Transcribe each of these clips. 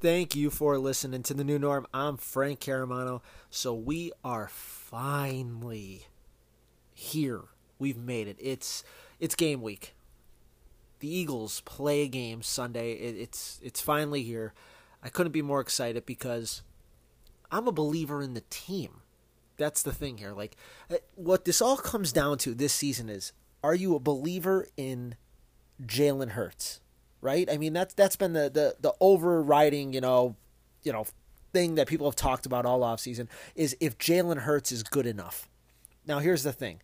Thank you for listening to the new norm. I'm Frank Caramano. So we are finally here. We've made it. It's it's game week. The Eagles play a game Sunday. It, it's it's finally here. I couldn't be more excited because I'm a believer in the team. That's the thing here. Like uh, what this all comes down to this season is: Are you a believer in Jalen Hurts? right? I mean that's that's been the the the overriding, you know, you know, thing that people have talked about all offseason is if Jalen Hurts is good enough. Now here's the thing.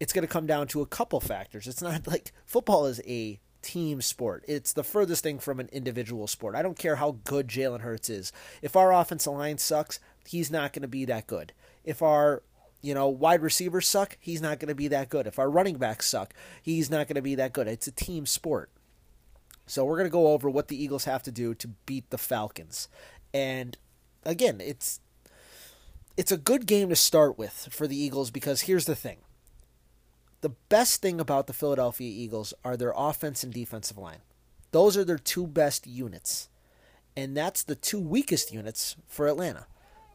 It's going to come down to a couple factors. It's not like football is a team sport. It's the furthest thing from an individual sport. I don't care how good Jalen Hurts is. If our offensive line sucks, he's not going to be that good. If our you know, wide receivers suck, he's not going to be that good. If our running backs suck, he's not going to be that good. It's a team sport. So we're going to go over what the Eagles have to do to beat the Falcons. And again, it's it's a good game to start with for the Eagles because here's the thing. The best thing about the Philadelphia Eagles are their offense and defensive line. Those are their two best units. And that's the two weakest units for Atlanta.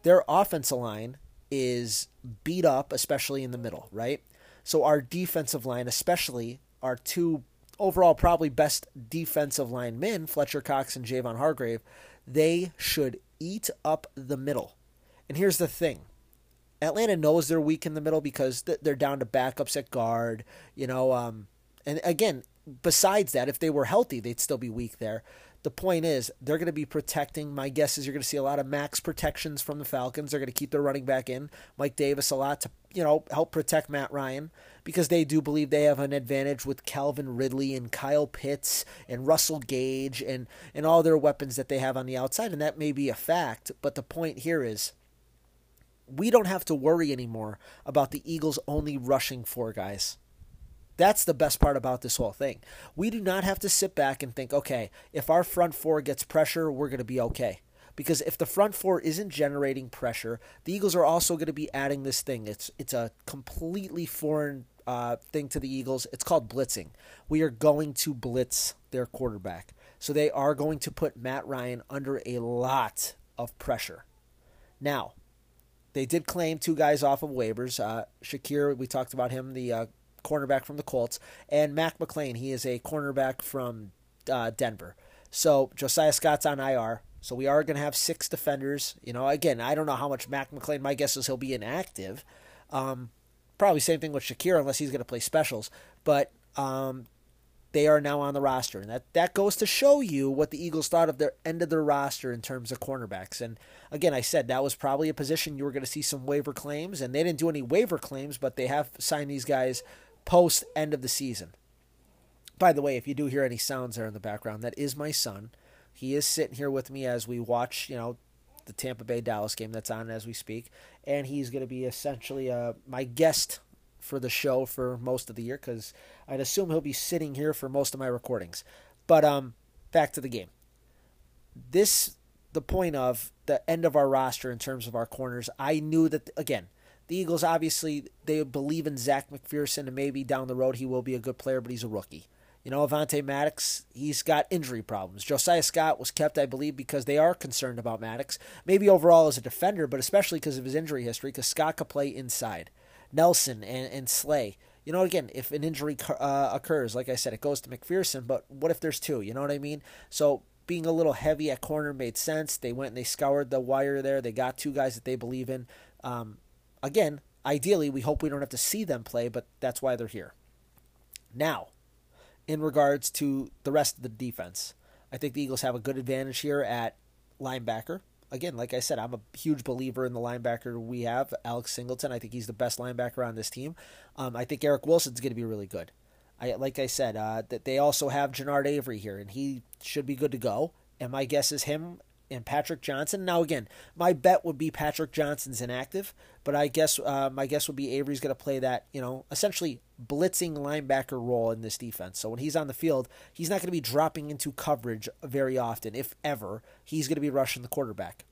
Their offensive line is beat up, especially in the middle, right? So our defensive line, especially our two overall probably best defensive line men, Fletcher Cox and Javon Hargrave, they should eat up the middle. And here's the thing. Atlanta knows they're weak in the middle because they're down to backups at guard, you know, um, and again, besides that, if they were healthy, they'd still be weak there the point is they're going to be protecting. My guess is you're going to see a lot of max protections from the Falcons. They're going to keep their running back in Mike Davis a lot to you know help protect Matt Ryan because they do believe they have an advantage with Calvin Ridley and Kyle Pitts and Russell Gage and and all their weapons that they have on the outside, and that may be a fact. But the point here is. We don't have to worry anymore about the Eagles only rushing four guys. That's the best part about this whole thing. We do not have to sit back and think, okay, if our front four gets pressure, we're going to be okay. Because if the front four isn't generating pressure, the Eagles are also going to be adding this thing. It's it's a completely foreign uh, thing to the Eagles. It's called blitzing. We are going to blitz their quarterback. So they are going to put Matt Ryan under a lot of pressure. Now, they did claim two guys off of waivers. Uh, Shakir, we talked about him, the uh, cornerback from the Colts, and Mac McCain. He is a cornerback from uh, Denver. So Josiah Scott's on IR. So we are going to have six defenders. You know, again, I don't know how much Mac McCain. My guess is he'll be inactive. Um, probably same thing with Shakir unless he's going to play specials. But um, they are now on the roster, and that that goes to show you what the Eagles thought of their end of their roster in terms of cornerbacks. And again, I said that was probably a position you were going to see some waiver claims, and they didn't do any waiver claims, but they have signed these guys post end of the season. By the way, if you do hear any sounds there in the background, that is my son. He is sitting here with me as we watch, you know, the Tampa Bay Dallas game that's on as we speak, and he's going to be essentially uh, my guest for the show for most of the year because I'd assume he'll be sitting here for most of my recordings. But um, back to the game. This the point of the end of our roster in terms of our corners. I knew that again the Eagles obviously they believe in Zach McPhearson and maybe down the road he will be a good player, but he's a rookie. You know, Avonte Maddox, he's got injury problems. Josiah Scott was kept, I believe, because they are concerned about Maddox. Maybe overall as a defender, but especially because of his injury history, because Scott could play inside. Nelson and, and Slay. You know, again, if an injury uh, occurs, like I said, it goes to McPhearson, but what if there's two? You know what I mean? So being a little heavy at corner made sense. They went and they scoured the wire there. They got two guys that they believe in. Um, again, ideally, we hope we don't have to see them play, but that's why they're here. Now, in regards to the rest of the defense, I think the Eagles have a good advantage here at linebacker. Again, like I said, I'm a huge believer in the linebacker we have, Alex Singleton. I think he's the best linebacker on this team. Um, I think Eric Wilson's going to be really good. I like I said uh, that they also have Genard Avery here, and he should be good to go. And my guess is him and Patrick Johnson. Now, again, my bet would be Patrick Johnson's inactive, but I guess uh, my guess would be Avery's going to play that, you know, essentially blitzing linebacker role in this defense. So when he's on the field, he's not going to be dropping into coverage very often, if ever. He's going to be rushing the quarterback.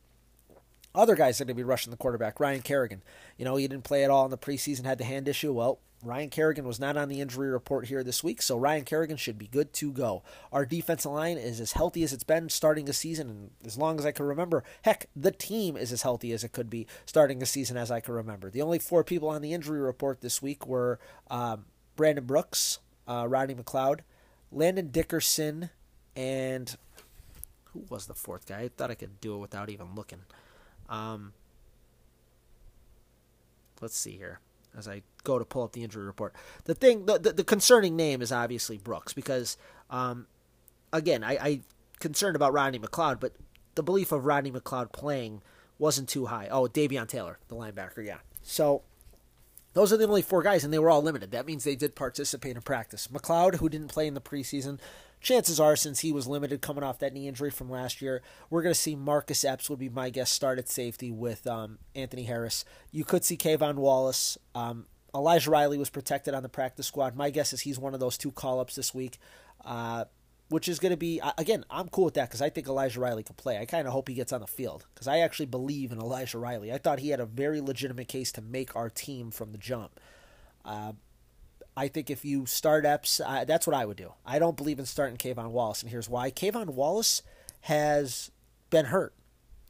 Other guys are going to be rushing the quarterback, Ryan Kerrigan. You know, he didn't play at all in the preseason, had the hand issue. Well, Ryan Kerrigan was not on the injury report here this week, so Ryan Kerrigan should be good to go. Our defensive line is as healthy as it's been starting the season, and as long as I can remember, heck, the team is as healthy as it could be starting the season as I can remember. The only four people on the injury report this week were um, Brandon Brooks, uh, Rodney McLeod, Landon Dickerson, and who was the fourth guy? I thought I could do it without even looking. Um, let's see here as I go to pull up the injury report. The thing, the, the, the concerning name is obviously Brooks because, um, again, I, I concerned about Rodney McLeod, but the belief of Rodney McLeod playing wasn't too high. Oh, Davion Taylor, the linebacker, yeah. So those are the only four guys, and they were all limited. That means they did participate in practice. McLeod, who didn't play in the preseason, chances are, since he was limited coming off that knee injury from last year, we're going to see Marcus Epps would be my guess start at safety with um, Anthony Harris. You could see K'Von Wallace. Um, Elijah Riley was protected on the practice squad. My guess is he's one of those two call ups this week, uh, which is going to be, again, I'm cool with that because I think Elijah Riley can play. I kind of hope he gets on the field because I actually believe in Elijah Riley. I thought he had a very legitimate case to make our team from the jump. Uh, I think if you start Epps, uh, that's what I would do. I don't believe in starting K'Von Wallace, and here's why. K'Von Wallace has been hurt.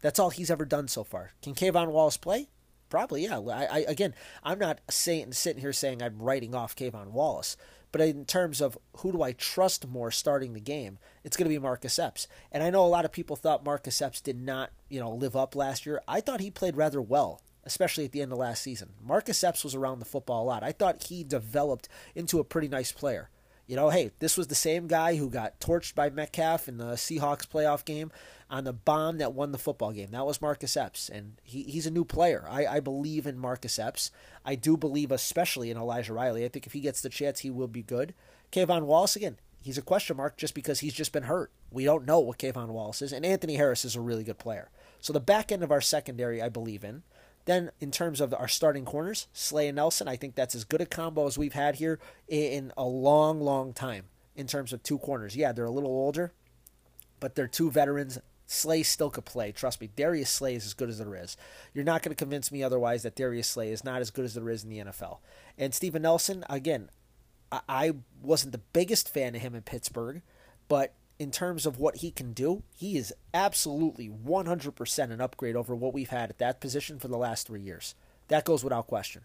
That's all he's ever done so far. Can K'Von Wallace play? Probably, yeah. I, I again, I'm not saying sitting here saying I'm writing off K'Von Wallace, but in terms of who do I trust more starting the game, it's going to be Marcus Epps. And I know a lot of people thought Marcus Epps did not, you know, live up last year. I thought he played rather well especially at the end of last season. Marcus Epps was around the football a lot. I thought he developed into a pretty nice player. You know, hey, this was the same guy who got torched by Metcalf in the Seahawks playoff game on the bomb that won the football game. That was Marcus Epps, and he, he's a new player. I, I believe in Marcus Epps. I do believe, especially in Elijah Riley. I think if he gets the chance, he will be good. K'Von Wallace, again, he's a question mark just because he's just been hurt. We don't know what K'Von Wallace is, and Anthony Harris is a really good player. So the back end of our secondary, I believe in. Then, in terms of our starting corners, Slay and Nelson, I think that's as good a combo as we've had here in a long, long time in terms of two corners. Yeah, they're a little older, but they're two veterans. Slay still could play. Trust me, Darius Slay is as good as there is. You're not going to convince me otherwise that Darius Slay is not as good as there is in the NFL. And Steven Nelson, again, I wasn't the biggest fan of him in Pittsburgh, but in terms of what he can do, he is absolutely 100% an upgrade over what we've had at that position for the last three years. That goes without question.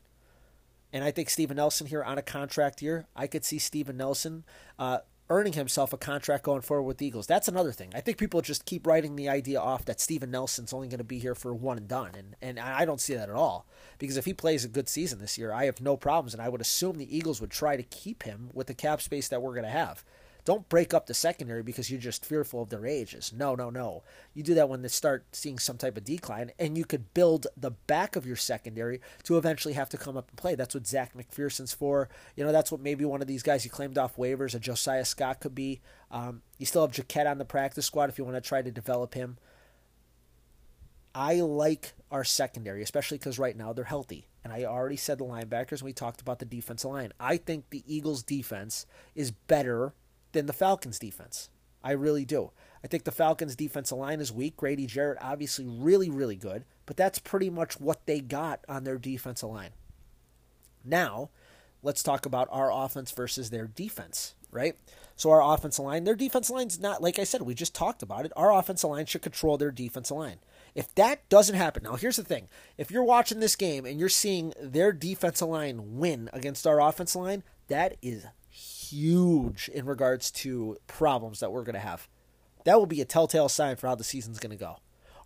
And I think Steven Nelson here on a contract year, I could see Steven Nelson uh, earning himself a contract going forward with the Eagles. That's another thing. I think people just keep writing the idea off that Steven Nelson's only going to be here for one and done. And, and I don't see that at all. Because if he plays a good season this year, I have no problems. And I would assume the Eagles would try to keep him with the cap space that we're going to have. Don't break up the secondary because you're just fearful of their ages. No, no, no. You do that when they start seeing some type of decline, and you could build the back of your secondary to eventually have to come up and play. That's what Zach McPhearson's for. You know, that's what maybe one of these guys you claimed off waivers, a Josiah Scott could be. Um, you still have Jaquette on the practice squad if you want to try to develop him. I like our secondary, especially because right now they're healthy. And I already said the linebackers, and we talked about the defensive line. I think the Eagles' defense is better than the Falcons defense. I really do. I think the Falcons defensive line is weak. Grady Jarrett obviously really really good, but that's pretty much what they got on their defensive line. Now, let's talk about our offense versus their defense, right? So our offensive line, their defensive line's not like I said, we just talked about it. Our offensive line should control their defensive line. If that doesn't happen, now here's the thing. If you're watching this game and you're seeing their defensive line win against our offensive line, that is huge in regards to problems that we're going to have. That will be a telltale sign for how the season's going to go.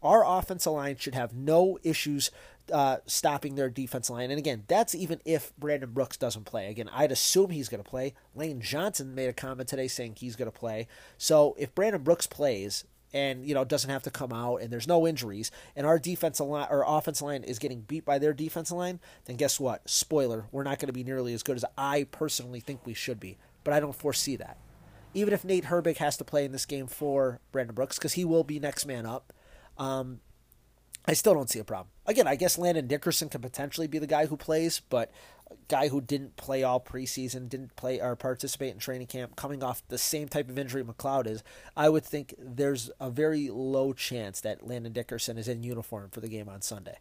Our offensive line should have no issues uh, stopping their defense line. And again, that's even if Brandon Brooks doesn't play. Again, I'd assume he's going to play. Lane Johnson made a comment today saying he's going to play. So if Brandon Brooks plays, and you know doesn't have to come out and there's no injuries and our defensive line or offensive line is getting beat by their defensive line then guess what spoiler we're not going to be nearly as good as i personally think we should be but I don't foresee that. Even if Nate Herbig has to play in this game for Brandon Brooks, because he will be next man up, um, I still don't see a problem. Again, I guess Landon Dickerson could potentially be the guy who plays, but guy who didn't play all preseason, didn't play or participate in training camp, coming off the same type of injury McLeod is, I would think there's a very low chance that Landon Dickerson is in uniform for the game on Sunday.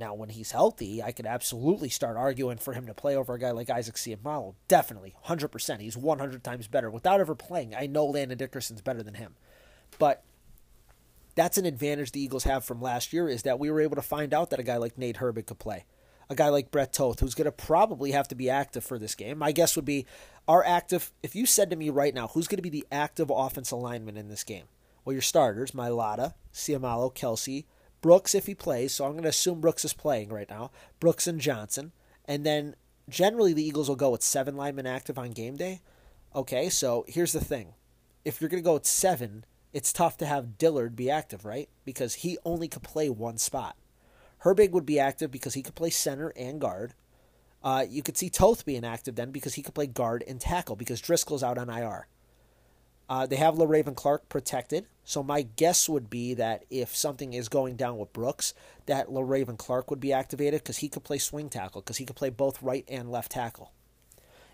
Now, when he's healthy, I could absolutely start arguing for him to play over a guy like Isaac Seumalo. Definitely, 100%. He's 100 times better. Without ever playing, I know Landon Dickerson's better than him. But that's an advantage the Eagles have from last year is that we were able to find out that a guy like Nate Herbig could play. A guy like Brett Toth, who's going to probably have to be active for this game. My guess would be our active, if you said to me right now, who's going to be the active offense alignment in this game? Well, your starters, Mailata, Seumalo, Kelce, Brooks if he plays, so I'm going to assume Brooks is playing right now. Brooks and Johnson. And then generally the Eagles will go with seven linemen active on game day. Okay, so here's the thing. If you're going to go with seven, it's tough to have Dillard be active, right? Because he only could play one spot. Herbig would be active because he could play center and guard. Uh, you could see Toth being active then because he could play guard and tackle because Driscoll's out on IR. Uh, they have Le'Raven Clark protected, so my guess would be that if something is going down with Brooks, that Le'Raven Clark would be activated because he could play swing tackle because he could play both right and left tackle,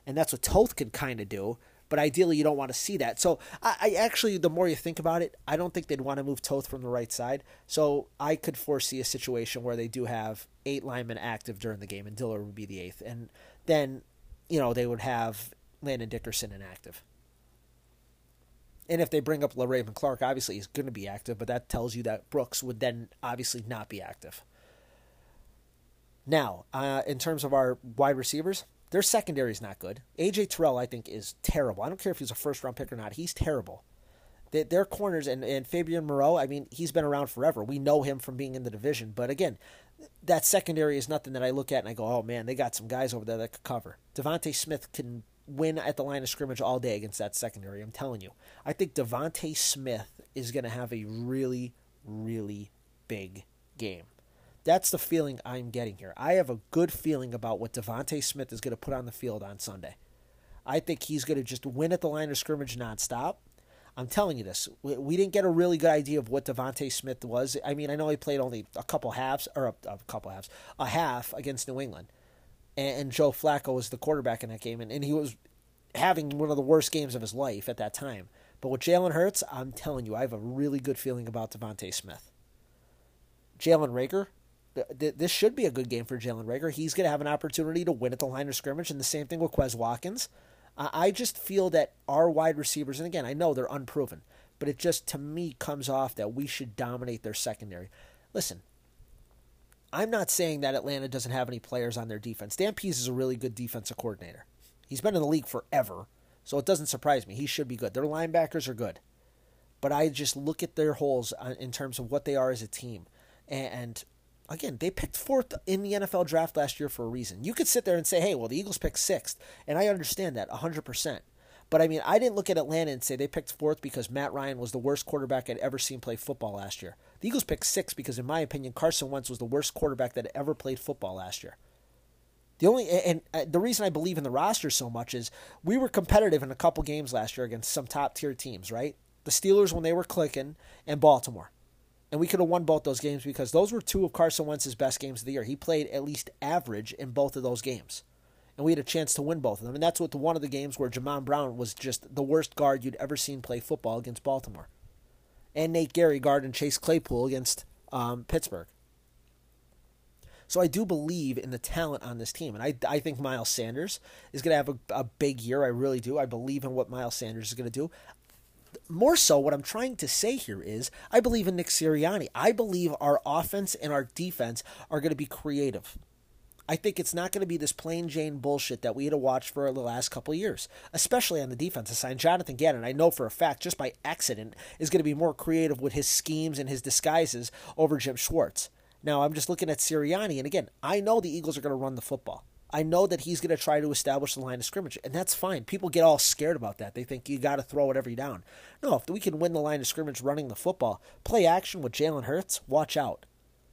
and that's what Toth could kind of do. But ideally, you don't want to see that. So I, I, actually, the more you think about it, I don't think they'd want to move Toth from the right side. So I could foresee a situation where they do have eight linemen active during the game, and Dillard would be the eighth, and then you know they would have Landon Dickerson inactive. And if they bring up Le'Raven Clark, obviously he's going to be active, but that tells you that Brooks would then obviously not be active. Now, uh, in terms of our wide receivers, their secondary is not good. AJ Terrell, I think, is terrible. I don't care if he's a first round pick or not. He's terrible. They, their corners and, and Fabian Moreau, I mean, he's been around forever. We know him from being in the division. But again, that secondary is nothing that I look at and I go, oh man, they got some guys over there that could cover. DeVonta Smith can win at the line of scrimmage all day against that secondary. I'm telling you. I think DeVonta Smith is going to have a really, really big game. That's the feeling I'm getting here. I have a good feeling about what DeVonta Smith is going to put on the field on Sunday. I think he's going to just win at the line of scrimmage nonstop. I'm telling you this. We, we didn't get a really good idea of what DeVonta Smith was. I mean, I know he played only a couple halves, or a, a couple halves, a half against New England and, Joe Flacco was the quarterback in that game, and, and he was having one of the worst games of his life at that time. But with Jalen Hurts, I'm telling you, I have a really good feeling about DeVonta Smith. Jalen Reagor, this should be a good game for Jalen Reagor. He's going to have an opportunity to win at the line of scrimmage, and the same thing with Quez Watkins. I just feel that our wide receivers, and again, I know they're unproven, but it just to me comes off that we should dominate their secondary. Listen, I'm not saying that Atlanta doesn't have any players on their defense. Dean Pees is a really good defensive coordinator. He's been in the league forever, so it doesn't surprise me. He should be good. Their linebackers are good. But I just look at their holes uh, in terms of what they are as a team. And again, they picked fourth in the NFL draft last year for a reason. You could sit there and say, hey, well, the Eagles picked sixth. And I understand that 100%. But I mean, I didn't look at Atlanta and say they picked fourth because Matt Ryan was the worst quarterback I'd ever seen play football last year. The Eagles picked six because, in my opinion, Carson Wentz was the worst quarterback that ever played football last year. The only and uh, the reason I believe in the roster so much is we were competitive in a couple games last year against some top tier teams, right? The Steelers when they were clicking and Baltimore. And we could have won both those games because those were two of Carson Wentz's best games of the year. He played at least average in both of those games. And we had a chance to win both of them. And that's what the one of the games where Jamon Brown was just the worst guard you'd ever seen play football against Baltimore. And Nate Gerry guarding Chase Claypool against um, Pittsburgh. So I do believe in the talent on this team. And I, I think Miles Sanders is going to have a, a big year. I really do. I believe in what Miles Sanders is going to do. More so, what I'm trying to say here is I believe in Nick Sirianni. I believe our offense and our defense are going to be creative. I think it's not going to be this plain Jane bullshit that we had to watch for the last couple years, especially on the defensive side. Jonathan Gannon, I know for a fact, just by accident, is going to be more creative with his schemes and his disguises over Jim Schwartz. Now, I'm just looking at Sirianni, and again, I know the Eagles are going to run the football. I know that he's going to try to establish the line of scrimmage, and that's fine. People get all scared about that. They think you got to throw it every down. No, if we can win the line of scrimmage running the football, play action with Jalen Hurts, watch out.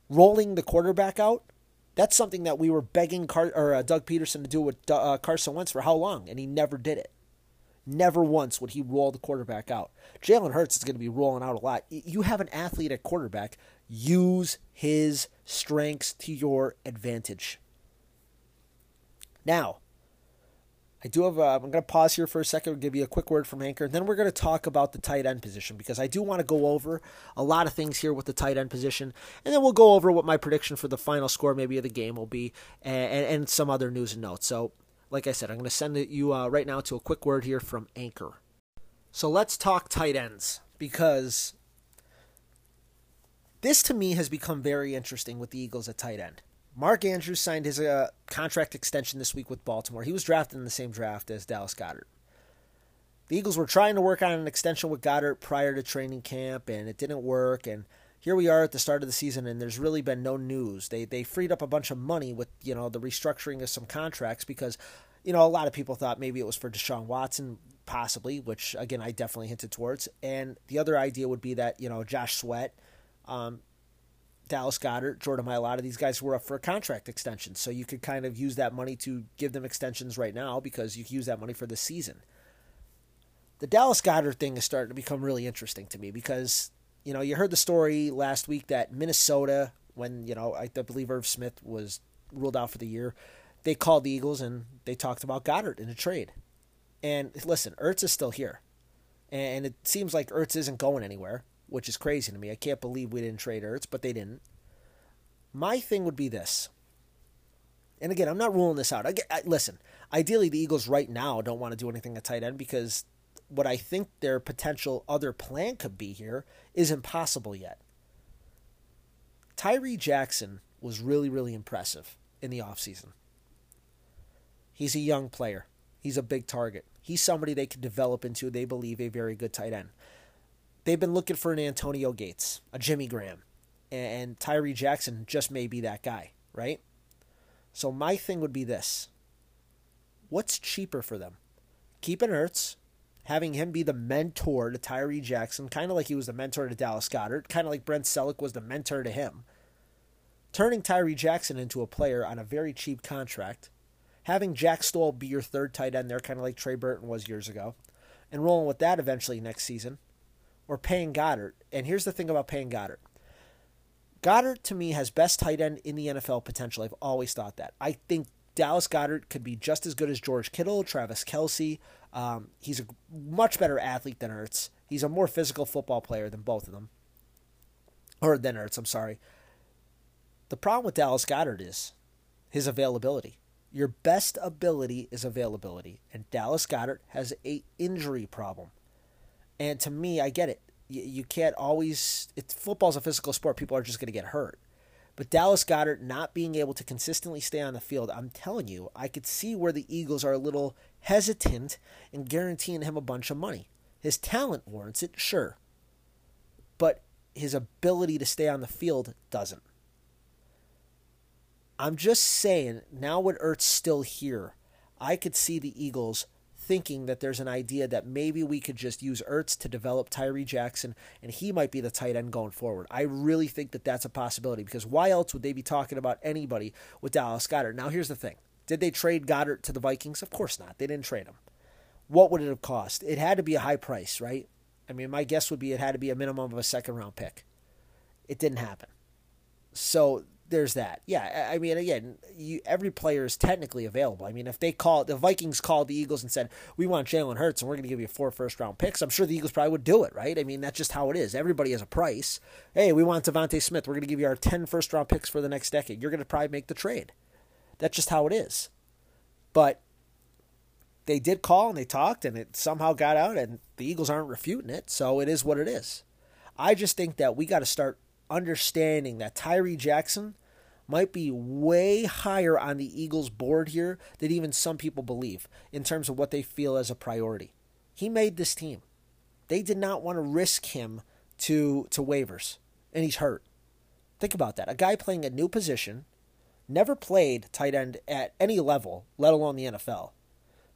Rolling the quarterback out, that's something that we were begging Car- or, uh, Doug Pederson to do with uh, Carson Wentz for how long, and he never did it. Never once would he roll the quarterback out. Jalen Hurts is going to be rolling out a lot. You have an athlete at quarterback, use his strengths to your advantage. Now, I do have. A, I'm going to pause here for a second. give you a quick word from Anchor, and then we're going to talk about the tight end position because I do want to go over a lot of things here with the tight end position, and then we'll go over what my prediction for the final score, maybe of the game, will be, and, and, some other news and notes. So, like I said, I'm going to send you uh, right now to a quick word here from Anchor. So let's talk tight ends because this to me has become very interesting with the Eagles at tight end. Mark Andrews signed his uh, contract extension this week with Baltimore. He was drafted in the same draft as Dallas Goedert. The Eagles were trying to work on an extension with Goedert prior to training camp, and it didn't work. And here we are at the start of the season, and there's really been no news. They they freed up a bunch of money with you know the restructuring of some contracts because you know a lot of people thought maybe it was for Deshaun Watson, possibly, which again I definitely hinted towards. And the other idea would be that you know Josh Sweat. Um, Dallas Goedert, Jordan Mailata, these guys were up for a contract extension. So you could kind of use that money to give them extensions right now because you can use that money for the season. The Dallas Goedert thing is starting to become really interesting to me because, you know, you heard the story last week that Minnesota, when, you know, I believe Irv Smith was ruled out for the year, they called the Eagles and they talked about Goedert in a trade. And listen, Ertz is still here. And it seems like Ertz isn't going anywhere which is crazy to me. I can't believe we didn't trade Ertz, but they didn't. My thing would be this. And again, I'm not ruling this out. I, I, listen, ideally, the Eagles right now don't want to do anything at tight end because what I think their potential other plan could be here is impossible yet. Tyree Jackson was really, really impressive in the offseason. He's a young player. He's a big target. He's somebody they could develop into, they believe, a very good tight end they've been looking for an Antonio Gates, a Jimmy Graham, and Tyree Jackson just may be that guy, right? So my thing would be this. What's cheaper for them? Keeping Ertz, having him be the mentor to Tyree Jackson, kind of like he was the mentor to Dallas Goedert, kind of like Brent Celek was the mentor to him. Turning Tyree Jackson into a player on a very cheap contract, having Jack Stoll be your third tight end there, kind of like Trey Burton was years ago, and rolling with that eventually next season or paying Goedert. And here's the thing about paying Goedert. Goedert to me has best tight end in the NFL potential. I've always thought that. I think Dallas Goedert could be just as good as George Kittle, Travis Kelce. Um, he's a much better athlete than Ertz. He's a more physical football player than both of them. Or than Ertz, I'm sorry. The problem with Dallas Goedert is his availability. Your best ability is availability, and Dallas Goedert has a injury problem. And to me, I get it. You, you can't always. It's football's a physical sport. People are just going to get hurt. But Dallas Goedert not being able to consistently stay on the field, I'm telling you, I could see where the Eagles are a little hesitant in guaranteeing him a bunch of money. His talent warrants it, sure. But his ability to stay on the field doesn't. I'm just saying, now with Ertz still here, I could see the Eagles thinking that there's an idea that maybe we could just use Ertz to develop Tyree Jackson and he might be the tight end going forward. I really think that that's a possibility because why else would they be talking about anybody with Dallas Goedert? Now, here's the thing did they trade Goedert to the Vikings? Of course not. They didn't trade him. What would it have cost? It had to be a high price, right? I mean, my guess would be it had to be a minimum of a second round pick. It didn't happen. So there's that. Yeah, I mean, again, you, every player is technically available. I mean, if they call the Vikings called the Eagles and said we want Jalen Hurts and we're going to give you four first round picks, I'm sure the Eagles probably would do it, right? I mean, that's just how it is. Everybody has a price. Hey, we want DeVonta Smith. We're going to give you our 10 first round picks for the next decade. You're going to probably make the trade. That's just how it is. But they did call and they talked and it somehow got out and the Eagles aren't refuting it, so it is what it is. I just think that we got to start understanding that Tyree Jackson might be way higher on the Eagles' board here than even some people believe in terms of what they feel as a priority. He made this team. They did not want to risk him to to waivers, and he's hurt. Think about that. A guy playing a new position, never played tight end at any level, let alone the NFL.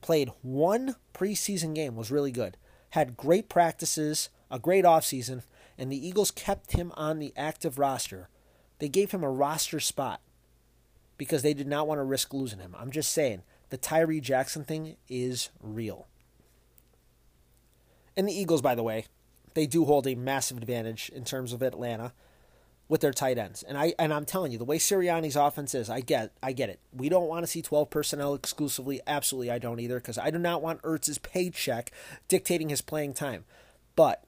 Played one preseason game, was really good. Had great practices, a great offseason, and the Eagles kept him on the active roster they gave him a roster spot because they did not want to risk losing him. I'm just saying, the Tyree Jackson thing is real. And the Eagles, by the way, they do hold a massive advantage in terms of Atlanta. with their tight ends. And I and I'm telling you, the way Sirianni's offense is, I get I get it. We don't want to see 12 personnel exclusively. Absolutely I don't either because I do not want Ertz's paycheck dictating his playing time. But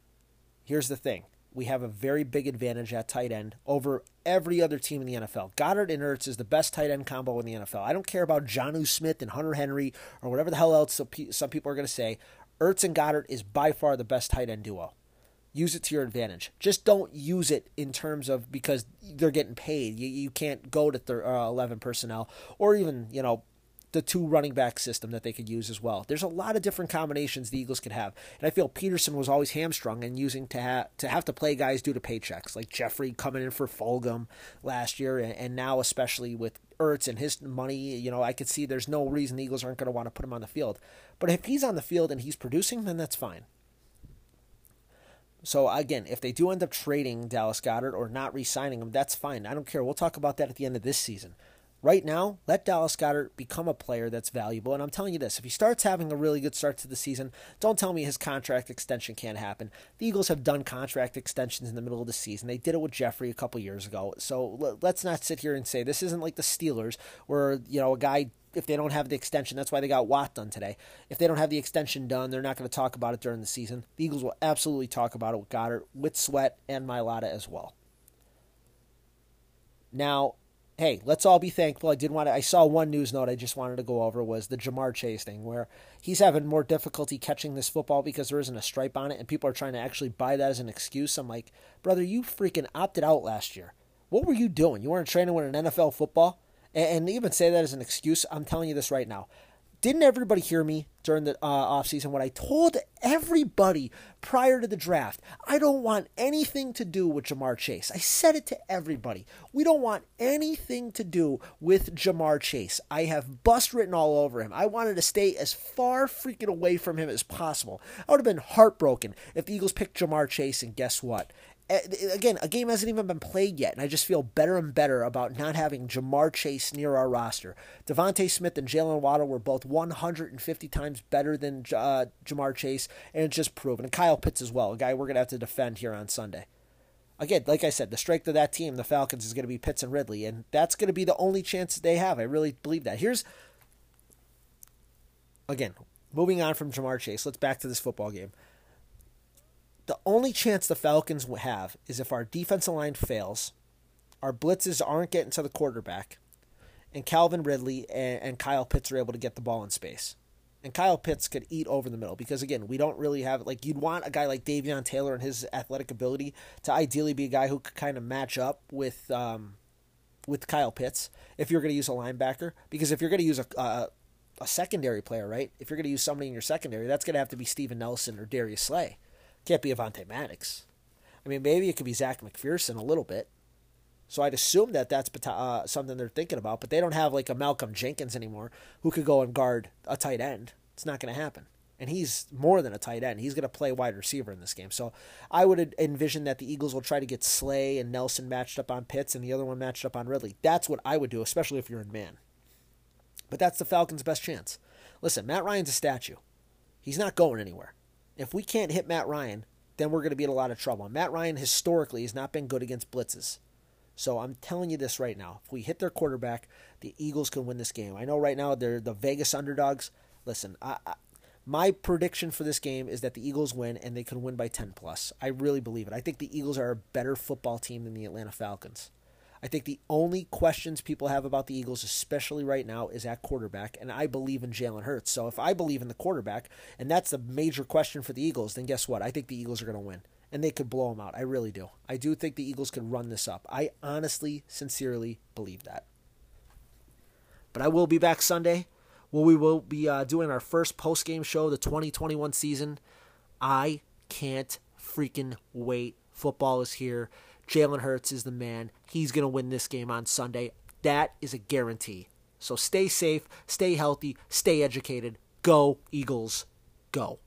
here's the thing. We have a very big advantage at tight end over every other team in the NFL. Goedert and Ertz is the best tight end combo in the NFL. I don't care about Jonnu Smith and Hunter Henry or whatever the hell else some people are going to say. Ertz and Goedert is by far the best tight end duo use it to your advantage. Just don't use it in terms of because they're getting paid. You, you can't go to thir- uh, 11 personnel or even, you know, the two running back system that they could use as well. There's a lot of different combinations the Eagles could have. And I feel Pederson was always hamstrung and using to have to have to play guys due to paychecks, like Jeffery coming in for Fulgham last year and, and now especially with Ertz and his money, you know, I could see there's no reason the Eagles aren't going to want to put him on the field. But if he's on the field and he's producing, then that's fine. So again, if they do end up trading Dallas Goedert or not re-signing him, that's fine. I don't care. We'll talk about that at the end of this season. Right now, let Dallas Goedert become a player that's valuable. And I'm telling you this if he starts having a really good start to the season, don't tell me his contract extension can't happen. The Eagles have done contract extensions in the middle of the season. They did it with Jeffery a couple years ago. So let's not sit here and say this isn't like the Steelers where, you know, a guy if they don't have the extension. That's why they got Watt done today. If they don't have the extension done, they're not going to talk about it during the season. The Eagles will absolutely talk about it with Goedert, with Sweat, and Mailata as well. Now, hey, let's all be thankful. I did want to, I saw one news note I just wanted to go over was the Ja'Marr Chase thing, where he's having more difficulty catching this football because there isn't a stripe on it, and people are trying to actually buy that as an excuse. I'm like, brother, you freaking opted out last year. What were you doing? You weren't training with an NFL football? and even say that as an excuse, I'm telling you this right now. Didn't everybody hear me during the uh, offseason when I told everybody prior to the draft, I don't want anything to do with Ja'Marr Chase? I said it to everybody. We don't want anything to do with Ja'Marr Chase. I have bust written all over him. I wanted to stay as far freaking away from him as possible. I would have been heartbroken if the Eagles picked Ja'Marr Chase, and guess what? Again, a game hasn't even been played yet, and I just feel better and better about not having Ja'Marr Chase near our roster. DeVonta Smith and Jaylen Waddle were both 150 times better than uh, Ja'Marr Chase, and it's just proven. And Kyle Pitts as well, a guy we're going to have to defend here on Sunday. Again, like I said, the strength of that team, the Falcons, is going to be Pitts and Ridley, and that's going to be the only chance they have. I really believe that. Here's, again, moving on from Ja'Marr Chase, let's back to this football game. The only chance the Falcons have is if our defensive line fails, our blitzes aren't getting to the quarterback, and Calvin Ridley and, and Kyle Pitts are able to get the ball in space. And Kyle Pitts could eat over the middle because again, we don't really have like you'd want a guy like Davion Taylor and his athletic ability to ideally be a guy who could kind of match up with um, with Kyle Pitts if you're going to use a linebacker. Because if you're going to use a, a a secondary player, right? If you're going to use somebody in your secondary, that's going to have to be Steven Nelson or Darius Slay. Can't be Avonte Maddox. I mean, maybe it could be Zach McPhearson a little bit. So I'd assume that that's uh, something they're thinking about, but they don't have like a Malcolm Jenkins anymore who could go and guard a tight end. It's not going to happen. And he's more than a tight end. He's going to play wide receiver in this game. So I would envision that the Eagles will try to get Slay and Nelson matched up on Pitts and the other one matched up on Ridley. That's what I would do, especially if you're in man. But that's the Falcons' best chance. Listen, Matt Ryan's a statue. He's not going anywhere if we can't hit Matt Ryan, then we're going to be in a lot of trouble. Matt Ryan historically has not been good against blitzes. So I'm telling you this right now. If we hit their quarterback, the Eagles can win this game. I know right now they're the Vegas underdogs. Listen, I, I, my prediction for this game is that the Eagles win and they can win by 10 plus. I really believe it. I think the Eagles are a better football team than the Atlanta Falcons. I think the only questions people have about the Eagles, especially right now, is at quarterback, and I believe in Jalen Hurts. So if I believe in the quarterback, and that's the major question for the Eagles, then guess what? I think the Eagles are going to win, and they could blow them out. I really do. I do think the Eagles could run this up. I honestly, sincerely believe that. But I will be back Sunday. Well, we will be uh, doing our first post game show, the 2021 season. I can't freaking wait. Football is here. Jalen Hurts is the man. He's going to win this game on Sunday. That is a guarantee. So stay safe, stay healthy, stay educated. Go, Eagles, go.